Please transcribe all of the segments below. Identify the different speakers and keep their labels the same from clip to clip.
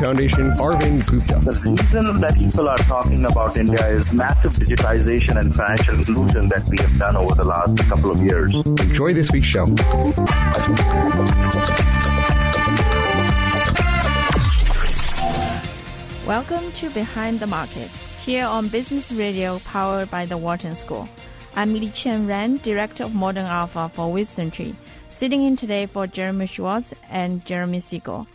Speaker 1: Foundation, Arvind Gupta.
Speaker 2: The reason that people are talking about India is massive digitization and financial inclusion that we have done over the last couple of years.
Speaker 1: Enjoy this week's show.
Speaker 3: Welcome to Behind the Markets, here on Business Radio powered by the Wharton School. I'm Liqian Ren, Director of Modern Alpha for WisdomTree, sitting in today for Jeremy Schwartz and Jeremy Siegel.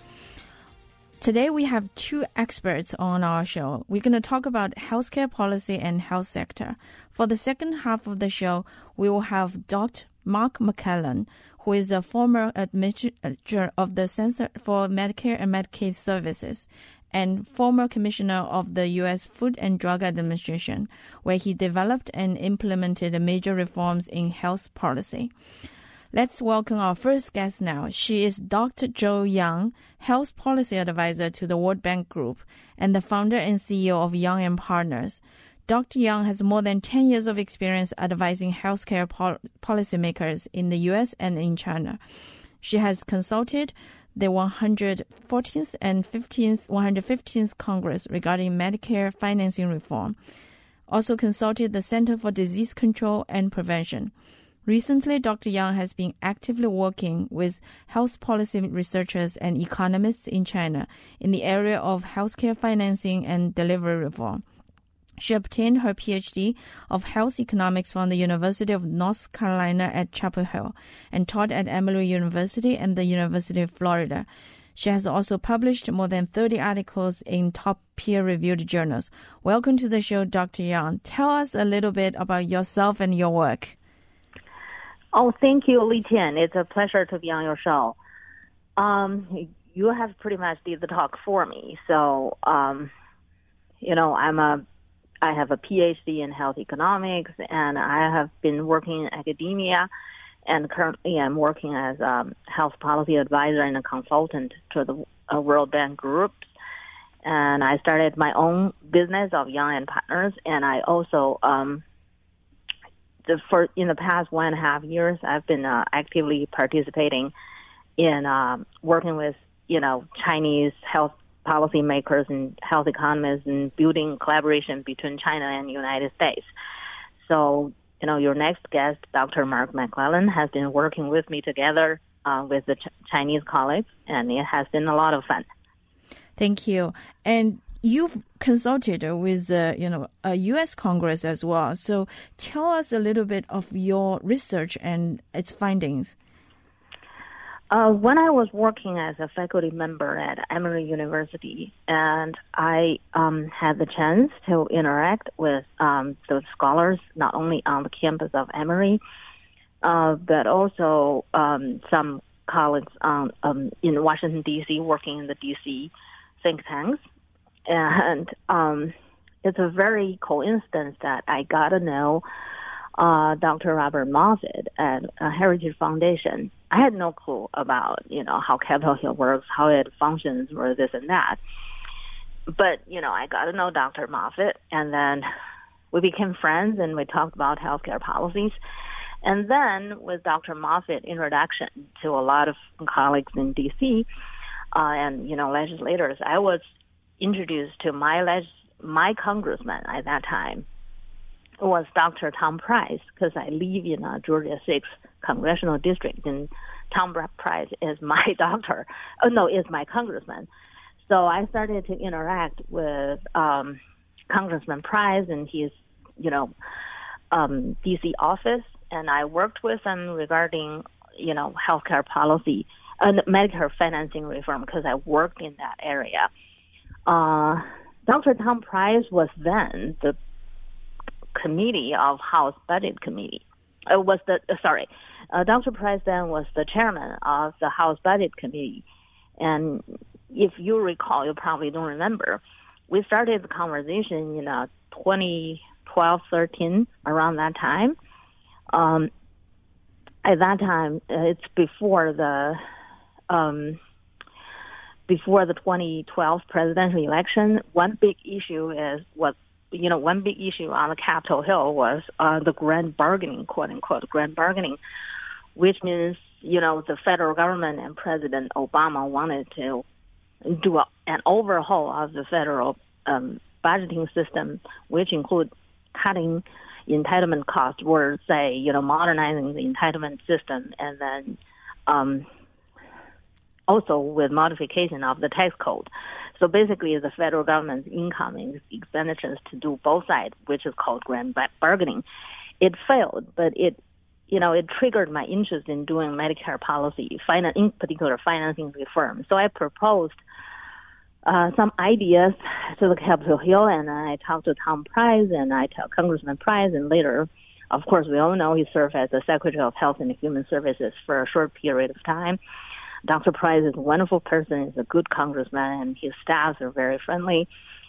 Speaker 3: Today we have two experts on our show. We're going to talk about healthcare policy and health sector. For the second half of the show, we will have Dr. Mark McClellan, who is a former administrator of the Center for Medicare and Medicaid Services and former commissioner of the U.S. Food and Drug Administration, where he developed and implemented major reforms in health policy. Let's welcome our first guest now. She is Dr. Zhou Yang, Health Policy Advisor to the World Bank Group and the founder and CEO of Yang and Partners. Dr. Yang has more than 10 years of experience advising healthcare pol- policymakers in the US and in China. She has consulted the 114th and 15th 115th Congress regarding Medicare financing reform. Also consulted the Center for Disease Control and Prevention. Recently, Dr. Yang has been actively working with health policy researchers and economists in China in the area of healthcare financing and delivery reform. She obtained her PhD of health economics from the University of North Carolina at Chapel Hill and taught at Emory University and the University of Florida. She has also published more than 30 articles in top peer reviewed journals. Welcome to the show, Dr. Yang. Tell us a little bit about yourself and your work.
Speaker 4: Oh, thank you, Liqian. It's a pleasure to be on your show. Um, you have pretty much did the talk for me. So, um, you know, I'm a, I have a PhD in health economics, and I have been working in academia, and currently I'm working as a health policy advisor and a consultant to the uh, World Bank Group. And I started my own business of Yang and Partners, and I also um, the for in the past one and a half years, I've been uh, actively participating in uh, working with you know Chinese health policymakers and health economists and building collaboration between China and the United States. So you know your next guest, Dr. Mark McClellan, has been working with me together uh, with the Ch- Chinese colleagues, and it has been a lot of fun.
Speaker 3: Thank you. And you've consulted with uh, you know a U.S. Congress as well. So tell us a little bit of your research and its findings.
Speaker 4: Uh, when I was working as a faculty member at Emory University, and I um, had the chance to interact with um, the scholars not only on the campus of Emory, uh, but also um, some colleagues um, in Washington D.C. working in the D.C. think tanks and um, it's a very coincidence that I got to know uh, Dr. Robert Moffit at uh, Heritage Foundation. I had no clue about you know how Capitol Hill works, how it functions, or this and that. But you know, I got to know Dr. Moffit, and then we became friends, and we talked about healthcare policies. And then with Dr. Moffit introduction to a lot of colleagues in D.C. Uh, and you know legislators, I was introduced to my leg- my congressman at that time was Dr. Tom Price because I live in a Georgia 6 congressional district and Tom Price is my doctor. Oh no, is my congressman. So I started to interact with um, Congressman Price and his, you know, um, DC office, and I worked with him regarding, you know, healthcare policy and Medicare financing reform because I worked in that area. Uh, Dr. Tom Price was then the committee of House Budget Committee. Uh, was the uh, sorry, uh, Dr. Price then was the chairman of the House Budget Committee, and if you recall, you probably don't remember, we started the conversation in uh, 2012, 13, around that time. Um, at that time, it's before the um, before the 2012 presidential election. One big issue is what you know. One big issue on the Capitol Hill was uh, the grand bargaining, quote unquote, grand bargaining, which means you know the federal government and President Obama wanted to do a, an overhaul of the federal um, budgeting system, which include cutting entitlement costs, or say, you know, modernizing the entitlement system, and then um, also with modification of the tax code. So basically, the federal government's income and expenditures to do both sides, which is called grand bargaining. It failed, but it, you know, it triggered my interest in doing Medicare policy, in particular financing reform. So I proposed uh, some ideas to the Capitol Hill, and I talked to Tom Price, and I talked Congressman Price, and later, of course, we all know he served as the Secretary of Health and Human Services for a short period of time. Dr. Price is a wonderful person, he's a good congressman, and his staffs are very friendly.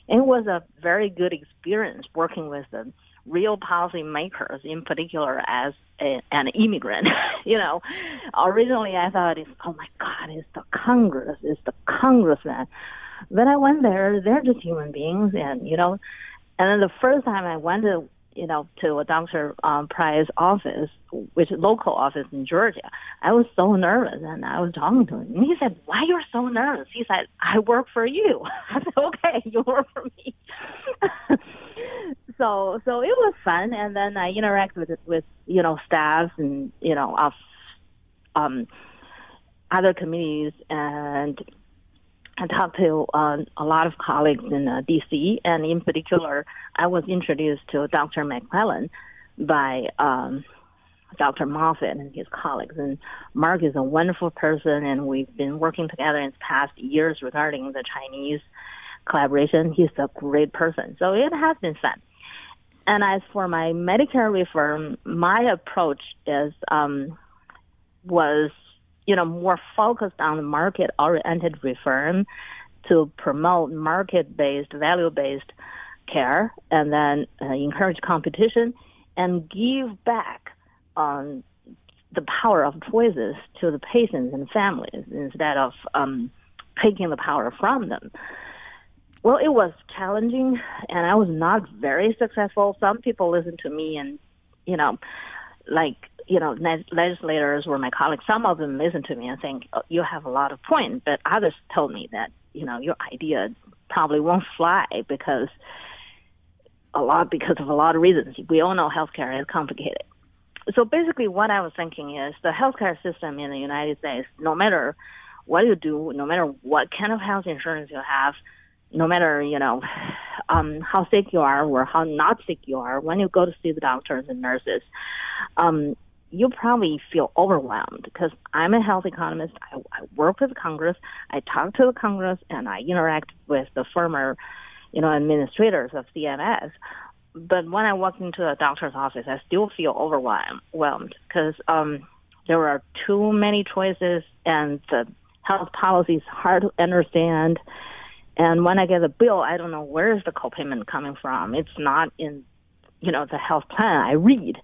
Speaker 4: It was a very good experience working with the real policy makers, in particular as a, an immigrant. you know, originally I thought, it's, oh my God, it's the Congress, it's the congressman when I went there, they're just human beings, and you know, and then the first time I went to you know to a Dr. Um, Price office, which local office in Georgia, I was so nervous, and I was talking to him, and he said, "Why you're so nervous?" He said, "I work for you." I said, "Okay, you work for me." so so it was fun, and then I interact with with you know staff and you know of um other committees and I talked to uh, a lot of colleagues in uh, DC, and in particular, I was introduced to Dr. McClellan by um, Dr. Moffit and his colleagues. And Mark is a wonderful person, and we've been working together in the past years regarding the Chinese collaboration. He's a great person, so it has been fun. And as for my Medicare reform, my approach is um, was you know, more focused on market-oriented reform to promote market-based, value-based care, and then uh, encourage competition and give back on the power of choices to the patients and families instead of um, taking the power from them. Well, it was challenging, and I was not very successful. Some people listened to me and, you know, like you know, legislators were my colleagues, some of them listen to me and think oh, you have a lot of point, but others told me that you know your idea probably won't fly because a lot because of a lot of reasons. We all know healthcare is complicated. So basically, what I was thinking is the healthcare system in the United States, no matter what you do, no matter what kind of health insurance you have, no matter you know um, how sick you are or how not sick you are, when you go to see the doctors and nurses, um, you probably feel overwhelmed because I'm a health economist. I, I work with Congress. I talk to the Congress and I interact with the former, you know, administrators of CMS. But when I walk into a doctor's office, I still feel overwhelmed because um, there are too many choices and the health policy is hard to understand. And when I get a bill, I don't know where is the copayment coming from. It's not in, you know, the health plan I read.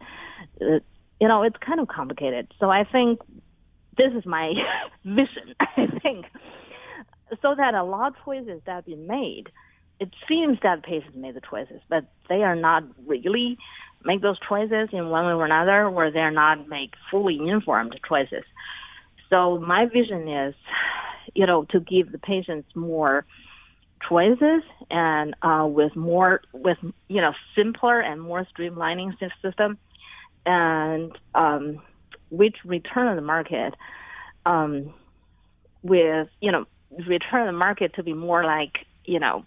Speaker 4: Uh, you know, it's kind of complicated. So I think this is my vision, I think, so that a lot of choices that have been made, it seems that patients made the choices, but they are not really make those choices in one way or another, where they're not make fully informed choices. So my vision is, you know, to give the patients more choices and uh, with more, with you know, simpler and more streamlining system and um, which return the market um, with you know return the market to be more like you know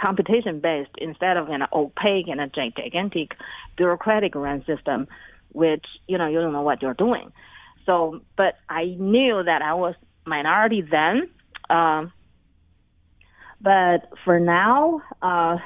Speaker 4: competition based instead of an opaque and a gigantic bureaucratic run system, which you know you don't know what you're doing. So, but I knew that I was minority then. Um, but for now, uh,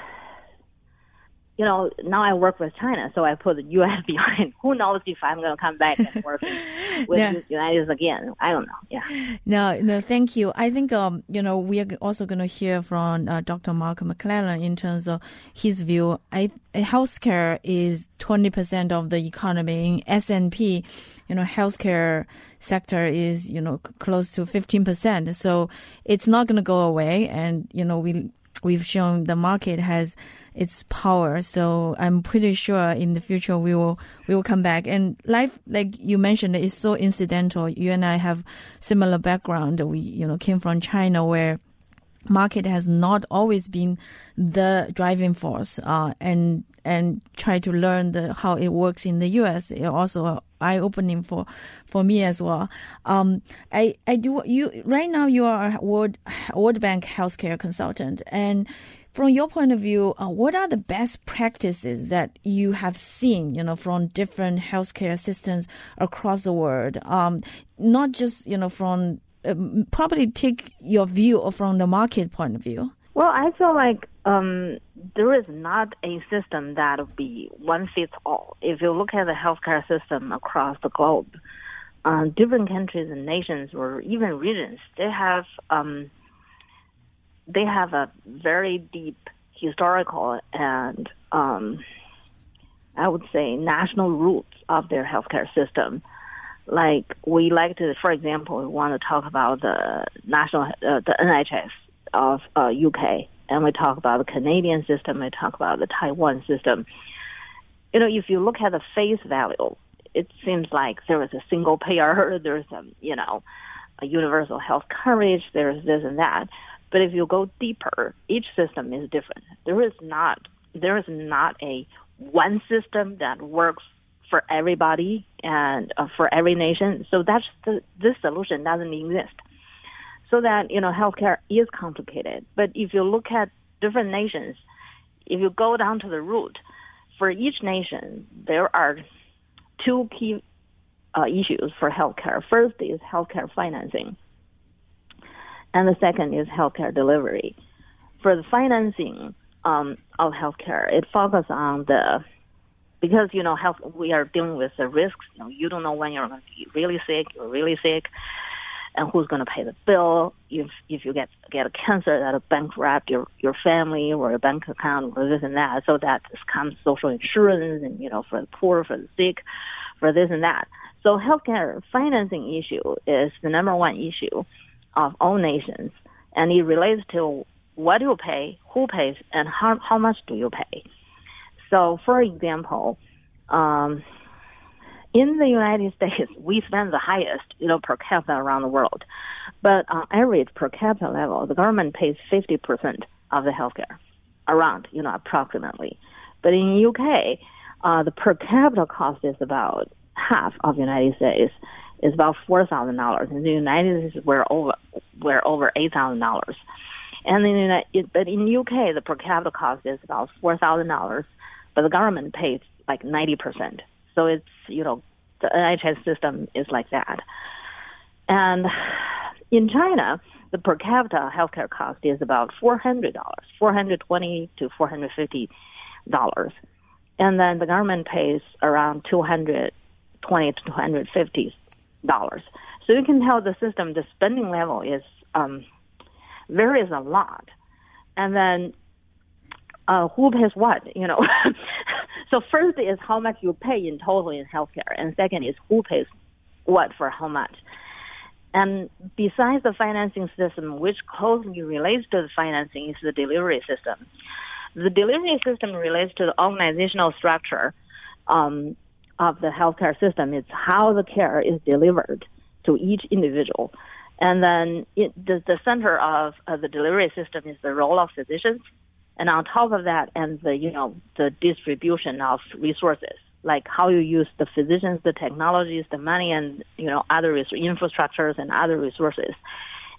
Speaker 4: you know, now I work with China, so I put the U.S. behind. Who knows if I'm going to come back and work with yeah. the United States again? I don't know. Yeah.
Speaker 3: No, no, thank you. I think, um, you know, we are also going to hear from uh, Dr. Mark McClellan in terms of his view. I, healthcare is 20% of the economy. In S&P, you know, healthcare sector is, you know, close to 15%. So it's not going to go away. And, you know, we, we've shown the market has its power. So I'm pretty sure in the future we will we will come back. And life, like you mentioned, is so incidental. You and I have similar background. We you know came from China where market has not always been the driving force uh, and and try to learn the how it works in the US it also eye opening for for me as well um, I I do you right now you are a World World Bank healthcare consultant and from your point of view, uh, what are the best practices that you have seen, you know, from different healthcare systems across the world? Um, not just, you know, from uh, probably take your view or from the market point of view.
Speaker 4: Well, I feel like um, there is not a system that will be one fits all. If you look at the healthcare system across the globe, uh, different countries and nations or even regions, they have um, they have a very deep historical and um, I would say national roots of their healthcare system. Like we like to, for example, we want to talk about the national, uh, the NHS of uh, UK, and we talk about the Canadian system. We talk about the Taiwan system. You know, if you look at the face value, it seems like there is a single payer. There's a, you know, a universal health coverage. There's this and that. But if you go deeper, each system is different. There is not there is not a one system that works for everybody and uh, for every nation. So that's the, this solution doesn't exist. So that you know healthcare is complicated. But if you look at different nations, if you go down to the root, for each nation there are two key uh, issues for healthcare. First is healthcare financing and the second is healthcare delivery. For the financing um, of healthcare, it focuses on the because you know health we are dealing with the risks. You know, you don't know when you're going to be really sick. You're really sick, and who's going to pay the bill if if you get get a cancer that'll bankrupt your your family or your bank account or this and that. So that comes social insurance and you know for the poor, for the sick, for this and that. So healthcare financing issue is the number one issue of all nations, and it relates to what you pay, who pays, and how how much do you pay. So, for example, um, in the United States, we spend the highest, you know, per capita around the world. But on average, per capita level, the government pays 50% of the healthcare, around, you know, approximately. But in UK, uh, the per capita cost is about half of the United States is about four thousand dollars. In the United States, we're over we're over eight thousand dollars, and in the, but in UK, the per capita cost is about four thousand dollars, but the government pays like ninety percent. So it's you know the NHS system is like that, and in China, the per capita healthcare cost is about four hundred dollars, four hundred twenty to four hundred fifty dollars, and then the government pays around two hundred twenty to two hundred fifty dollars. So you can tell the system, the spending level is um, varies a lot, and then uh, who pays what? You know. so first is how much you pay in total in healthcare, and second is who pays what for how much. And besides the financing system, which closely relates to the financing, is the delivery system. The delivery system relates to the organizational structure um, of the healthcare system. It's how the care is delivered to each individual. And then it, the, the center of uh, the delivery system is the role of physicians. And on top of that, and the, you know, the distribution of resources, like how you use the physicians, the technologies, the money, and, you know, other res- infrastructures and other resources.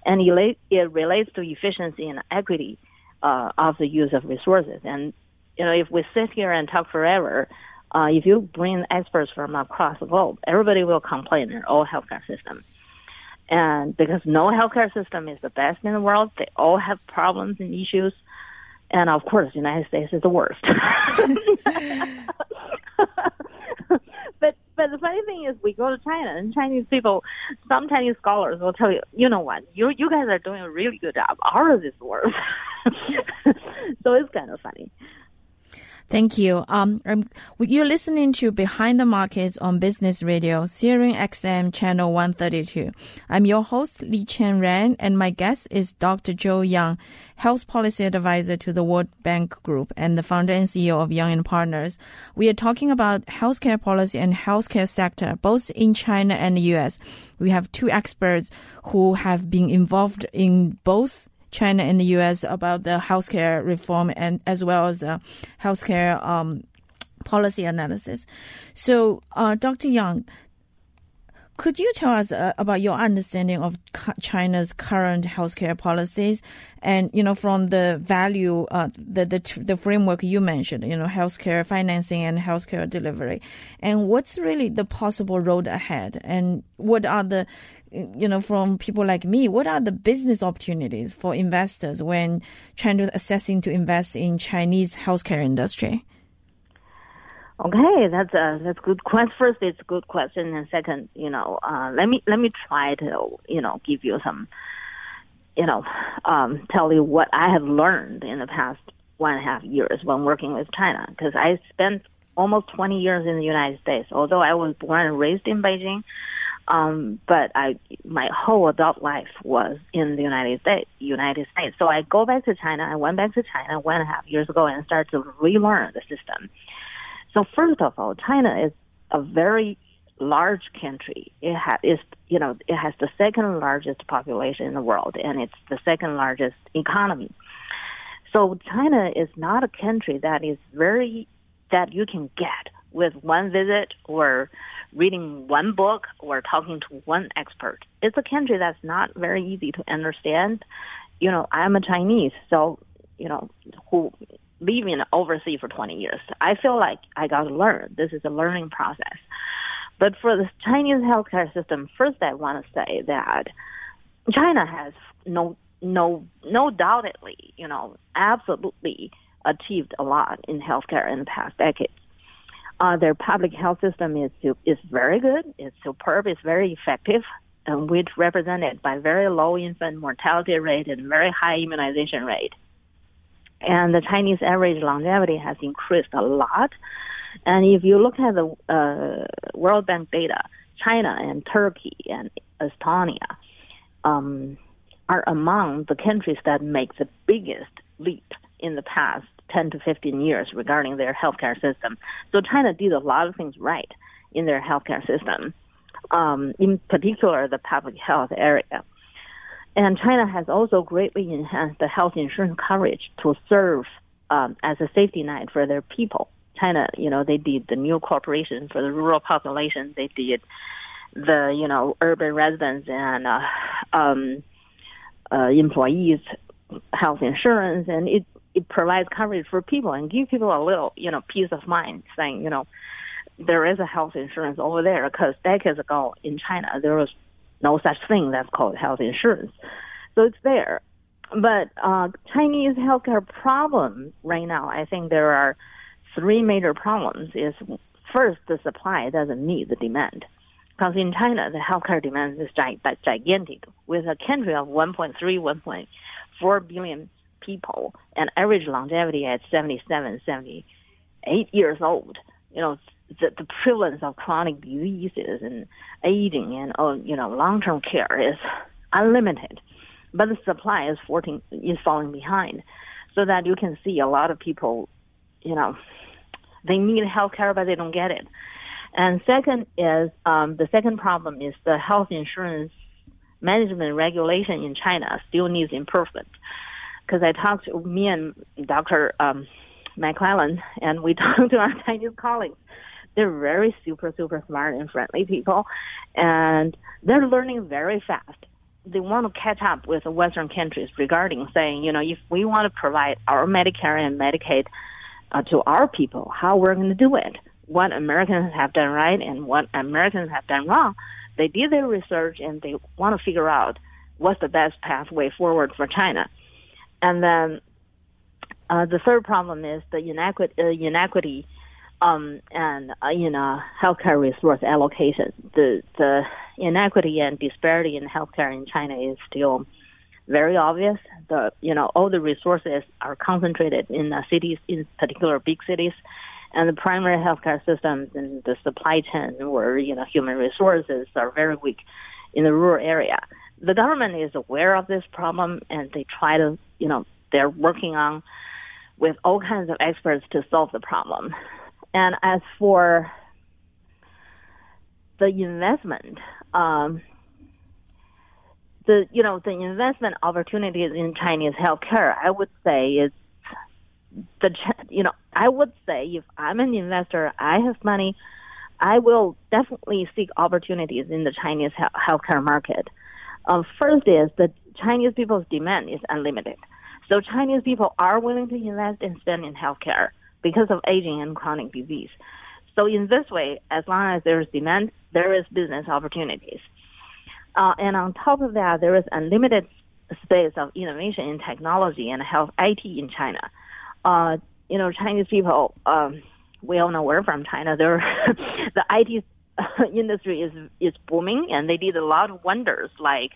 Speaker 4: And it, it relates to efficiency and equity uh, of the use of resources. And, you know, if we sit here and talk forever, uh, if you bring experts from across the globe, everybody will complain in all healthcare system. And because no healthcare system is the best in the world, they all have problems and issues. And of course, the United States is the worst. but but the funny thing is, we go to China, and Chinese people, some Chinese scholars will tell you, you know what, you you guys are doing a really good job. Ours is worse. so it's kind of funny.
Speaker 3: Thank you. Um, um, you're listening to Behind the Markets on Business Radio, SiriusXM channel 132. I'm your host, Liqian Ren, and my guest is Dr. Zhou Yang, Health Policy Advisor to the World Bank Group and the founder and CEO of Yang and Partners. We are talking about healthcare policy and healthcare sector, both in China and the U.S. We have two experts who have been involved in both China and the U.S. about the healthcare reform and as well as the healthcare um, policy analysis. So, uh, Dr. Yang, could you tell us uh, about your understanding of China's current healthcare policies, and you know from the value, uh, the the the framework you mentioned, you know, healthcare financing and healthcare delivery, and what's really the possible road ahead, and what are the you know, from people like me, what are the business opportunities for investors when trying to assessing to invest in Chinese healthcare industry?
Speaker 4: Okay, that's a that's good question. First, it's a good question, and second, you know, uh, let me let me try to you know give you some, you know, um, tell you what I have learned in the past one and a half years when working with China, because I spent almost 20 years in the United States. Although I was born and raised in Beijing, um, but I, my whole adult life was in the United States, United States. So I go back to China. I went back to China one and a half years ago and started to relearn the system. So first of all, China is a very large country. It you know, it has the second largest population in the world, and it's the second largest economy. So China is not a country that is very that you can get with one visit or reading one book or talking to one expert. It's a country that's not very easy to understand. You know, I'm a Chinese, so, you know, who live in overseas for 20 years. I feel like I got to learn. This is a learning process. But for the Chinese healthcare system, first I want to say that China has no, no, no doubtedly, you know, absolutely achieved a lot in healthcare in the past decades. Uh, their public health system is is very good. It's superb. It's very effective, um, which represented by very low infant mortality rate and very high immunization rate. And the Chinese average longevity has increased a lot. And if you look at the uh, World Bank data, China and Turkey and Estonia um, are among the countries that make the biggest leap in the past 10 to 15 years regarding their healthcare system. So China did a lot of things right in their healthcare system, um, in particular the public health area. And China has also greatly enhanced the health insurance coverage to serve um, as a safety net for their people. China, you know, they did the new corporation for the rural population. They did the, you know, urban residents and uh, um, uh, employees health insurance, and it it provides coverage for people and give people a little, you know, peace of mind, saying, you know, there is a health insurance over there. Because decades ago in China, there was no such thing that's called health insurance, so it's there. But uh, Chinese healthcare problem right now, I think there are three major problems. Is first, the supply doesn't meet the demand. Because in China, the healthcare demand is gigantic. With a country of 1.3, 1.4 billion people and average longevity at 77, 78 years old. You know, the, the prevalence of chronic diseases and aging and, oh, you know, long-term care is unlimited. But the supply is 14, is falling behind. So that you can see a lot of people, you know, they need health care, but they don't get it. And second is, um, the second problem is the health insurance management regulation in China still needs improvement because I talked to me and Dr. Um, McClellan, and we talked to our Chinese colleagues. They're very super, super smart and friendly people, and they're learning very fast. They want to catch up with the Western countries regarding saying, you know, if we want to provide our Medicare and Medicaid uh, to our people, how we're going to do it, what Americans have done right and what Americans have done wrong. They did their research and they want to figure out what's the best pathway forward for China. And then uh, the third problem is the inequity, uh, inequity um, and uh, in uh, healthcare resource allocation. The the inequity and disparity in healthcare in China is still very obvious. The you know all the resources are concentrated in cities, in particular big cities, and the primary healthcare systems and the supply chain where you know human resources are very weak in the rural area. The government is aware of this problem and they try to you know they're working on with all kinds of experts to solve the problem. And as for the investment, um, the you know the investment opportunities in Chinese healthcare, I would say is the you know I would say if I'm an investor, I have money, I will definitely seek opportunities in the Chinese healthcare market. Um, first is the Chinese people's demand is unlimited. So Chinese people are willing to invest and spend in healthcare because of aging and chronic disease. So in this way, as long as there is demand, there is business opportunities. Uh, and on top of that, there is unlimited space of innovation in technology and health IT in China. Uh, you know, Chinese people, um, we all know we're from China. They're the IT industry is is booming, and they did a lot of wonders like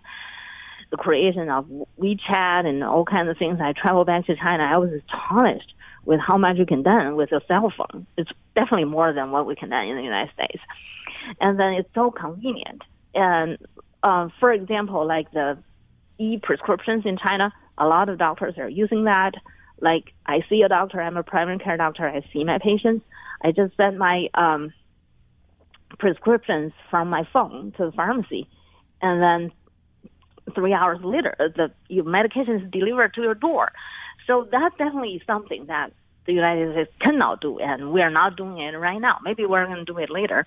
Speaker 4: the creation of WeChat and all kinds of things. I traveled back to China. I was astonished with how much you can do with a cell phone. It's definitely more than what we can do in the United States. And then it's so convenient. And uh, for example, like the e-prescriptions in China, a lot of doctors are using that. Like I see a doctor, I'm a primary care doctor, I see my patients. I just send my um, prescriptions from my phone to the pharmacy, and then three hours later, the your medication is delivered to your door. So that definitely is something that the United States cannot do, and we are not doing it right now. Maybe we're going to do it later,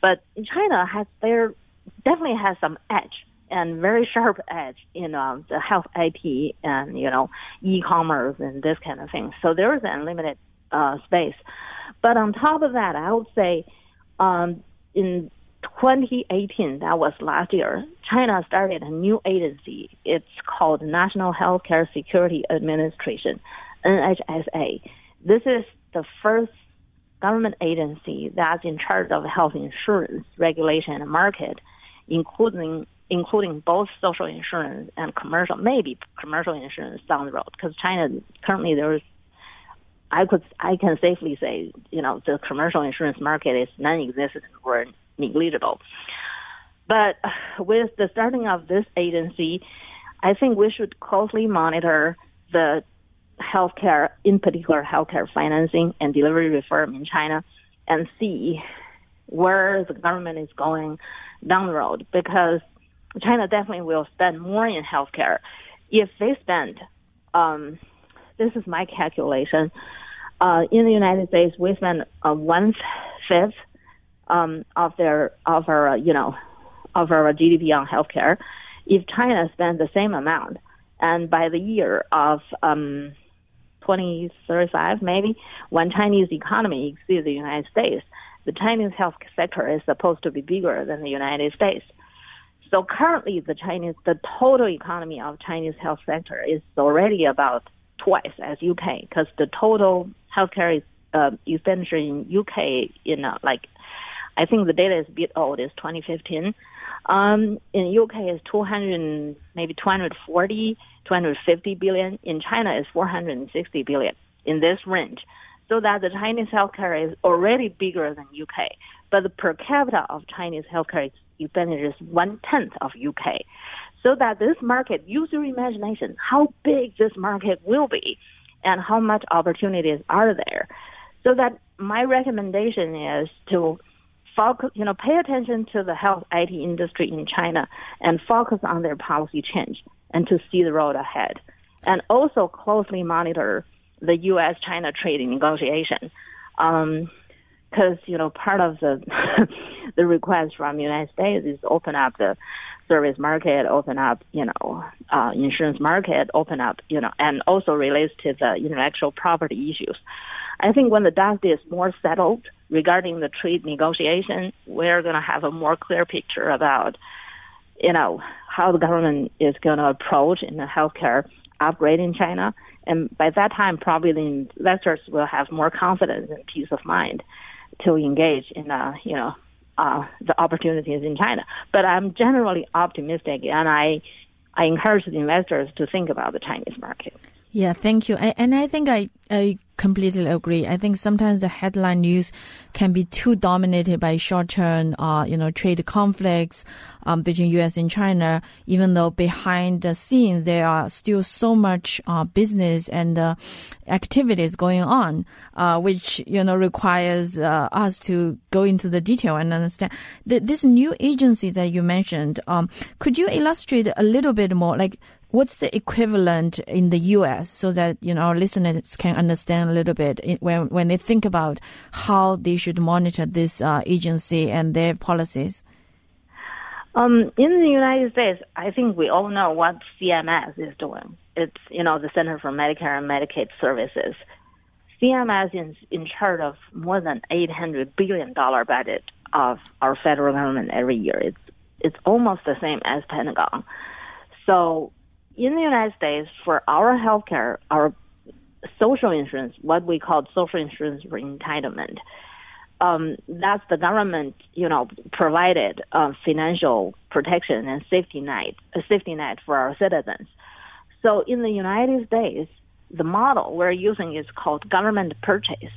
Speaker 4: but China has there definitely has some edge and very sharp edge in uh, the health IT and you know e-commerce and this kind of thing. So there is unlimited uh, space. But on top of that, I would say um, in 2018, that was last year, China started a new agency. It's called National Healthcare Security Administration, NHSA. This is the first government agency that's in charge of health insurance regulation and market, including including both social insurance and commercial, maybe commercial insurance down the road. Because China currently there's, I could I can safely say, you know, the commercial insurance market is non-existent or negligible. But with the starting of this agency, I think we should closely monitor the healthcare, in particular healthcare financing and delivery reform in China and see where the government is going down the road because China definitely will spend more in healthcare. If they spend, um, this is my calculation, uh, in the United States, we spend uh, one fifth um, of their of our you know of our GDP on healthcare. If China spends the same amount, and by the year of um, 2035, maybe when Chinese economy exceeds the United States, the Chinese health sector is supposed to be bigger than the United States. So currently, the Chinese, the total economy of Chinese health sector is already about twice as UK because the total healthcare is uh, expenditure in UK, you know, like I think the data is a bit old. It's 2015. Um, in UK is 200, maybe 240, 250 billion. In China is 460 billion in this range. So that the Chinese healthcare is already bigger than UK, but the per capita of Chinese healthcare expenditure is one tenth of UK. So that this market, use your imagination, how big this market will be, and how much opportunities are there. So that my recommendation is to focus, you know, pay attention to the health IT industry in China and focus on their policy change and to see the road ahead. And also closely monitor the U.S.-China trade negotiation. Um, because you know part of the the request from the United States is open up the service market, open up you know uh, insurance market, open up you know, and also relates to the intellectual property issues. I think when the dust is more settled regarding the trade negotiation, we're going to have a more clear picture about, you know, how the government is going to approach in the healthcare upgrade in China And by that time, probably the investors will have more confidence and peace of mind to engage in, uh, you know, uh, the opportunities in China. But I'm generally optimistic, and I, I encourage investors to think about the Chinese market.
Speaker 3: Yeah, thank you. And I think I, I completely agree. I think sometimes the headline news can be too dominated by short-term, uh, you know, trade conflicts um, between U.S. and China. Even though behind the scene there are still so much uh, business and uh, activities going on, uh, which you know requires uh, us to go into the detail and understand. The, this new agency that you mentioned, um, could you illustrate a little bit more, like? What's the equivalent in the U.S. so that you know our listeners can understand a little bit when when they think about how they should monitor this uh, agency and their policies?
Speaker 4: Um, in the United States, I think we all know what CMS is doing. It's you know the Center for Medicare and Medicaid Services. CMS is in charge of more than eight hundred billion dollar budget of our federal government every year. It's it's almost the same as Pentagon. So in the United States, for our healthcare, our social insurance, what we call social insurance entitlement, um, that's the government, you know, provided uh, financial protection and safety net, a safety net for our citizens. So in the United States, the model we're using is called government purchase.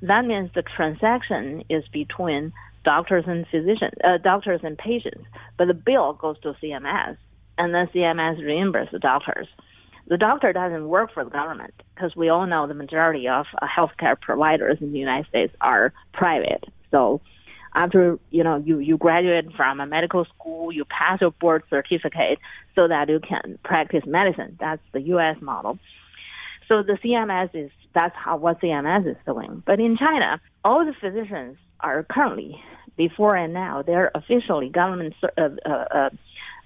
Speaker 4: That means the transaction is between doctors and physicians, uh, doctors and patients, but the bill goes to CMS and then CMS reimburses the doctors. The doctor doesn't work for the government because we all know the majority of uh, healthcare providers in the United States are private. So after you know you you graduate from a medical school, you pass your board certificate so that you can practice medicine. That's the U.S. model. So the CMS is that's how what CMS is doing. But in China, all the physicians are currently before and now they're officially government uh, uh,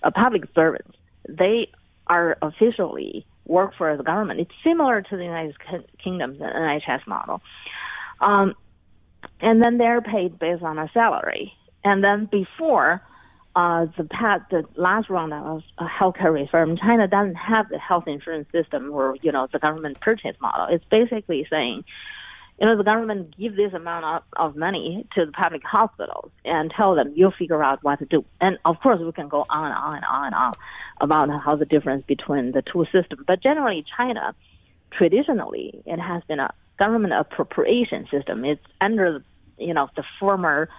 Speaker 4: uh, a public servant. They are officially work for the government. It's similar to the United Kingdom's NHS model. Um, and then they're paid based on a salary. And then before uh, the past, the last round of uh, healthcare reform, China doesn't have the health insurance system or you know the government purchase model. It's basically saying you know, the government give this amount of, of money to the public hospitals and tell them you'll figure out what to do. And of course, we can go on and on and on and on about how the difference between the two systems. But generally, China, traditionally, it has been a government appropriation system. It's under, you know, the former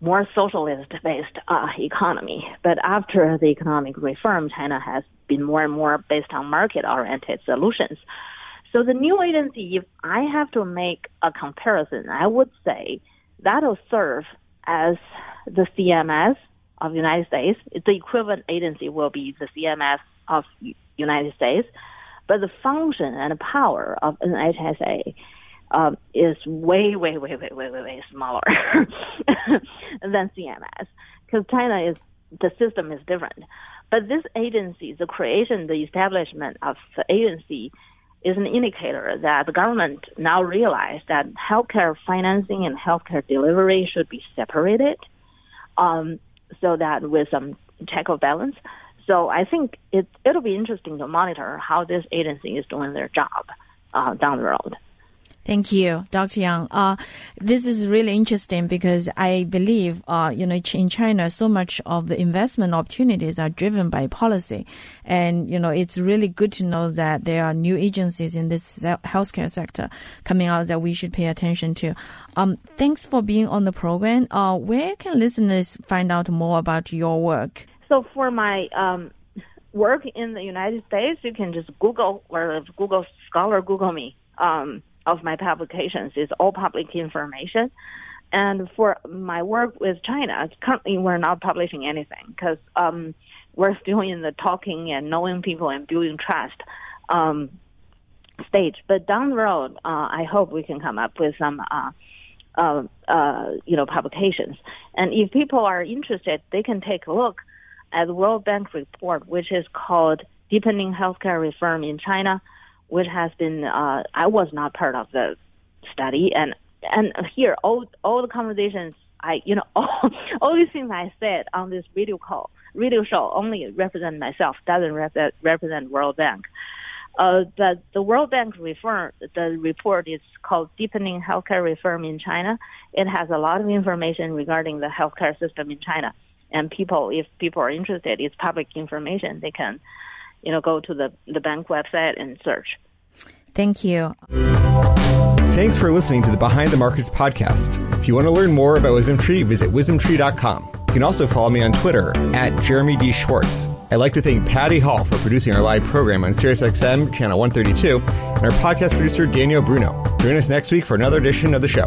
Speaker 4: more socialist-based uh, economy. But after the economic reform, China has been more and more based on market-oriented solutions. So the new agency, if I have to make a comparison, I would say that'll serve as the CMS of the United States. The equivalent agency will be the CMS of United States, but the function and power of NHSA um, is way, way, way, way, way, way, way smaller than CMS because China is the system is different. But this agency, the creation, the establishment of the agency is an indicator that the government now realize that healthcare financing and healthcare delivery should be separated, um, so that with some check of balance. So I think it it'll be interesting to monitor how this agency is doing their job uh, down the road.
Speaker 3: Thank you, Dr. Yang. Uh, this is really interesting because I believe, uh, you know, in China, so much of the investment opportunities are driven by policy. And, you know, it's really good to know that there are new agencies in this healthcare sector coming out that we should pay attention to. Um, thanks for being on the program. Uh, where can listeners find out more about your work?
Speaker 4: So for my, um, work in the United States, you can just Google or Google Scholar, Google me. Um, of my publications is all public information. And for my work with China, currently we're not publishing anything because um, we're still in the talking and knowing people and building trust um, stage. But down the road, uh, I hope we can come up with some, uh, uh, uh, you know, publications. And if people are interested, they can take a look at the World Bank report, which is called Deepening Healthcare Reform in China which has been uh, I was not part of the study, and and here all all the conversations I you know all all these things I said on this video call radio show only represent myself doesn't represent, represent World Bank. Uh, the, the World Bank refer, the report is called Deepening Healthcare Reform in China. It has a lot of information regarding the healthcare system in China. And people, if people are interested, it's public information. They can, you know, go to the, the bank website and search.
Speaker 3: Thank you.
Speaker 1: Thanks for listening to the Behind the Markets podcast. If you want to learn more about WisdomTree, visit wisdomtree.com. You can also follow me on Twitter at Jeremy D. Schwartz. I'd like to thank Patty Hall for producing our live program on SiriusXM channel 132 and our podcast producer Daniel Bruno. Join us next week for another edition of the show.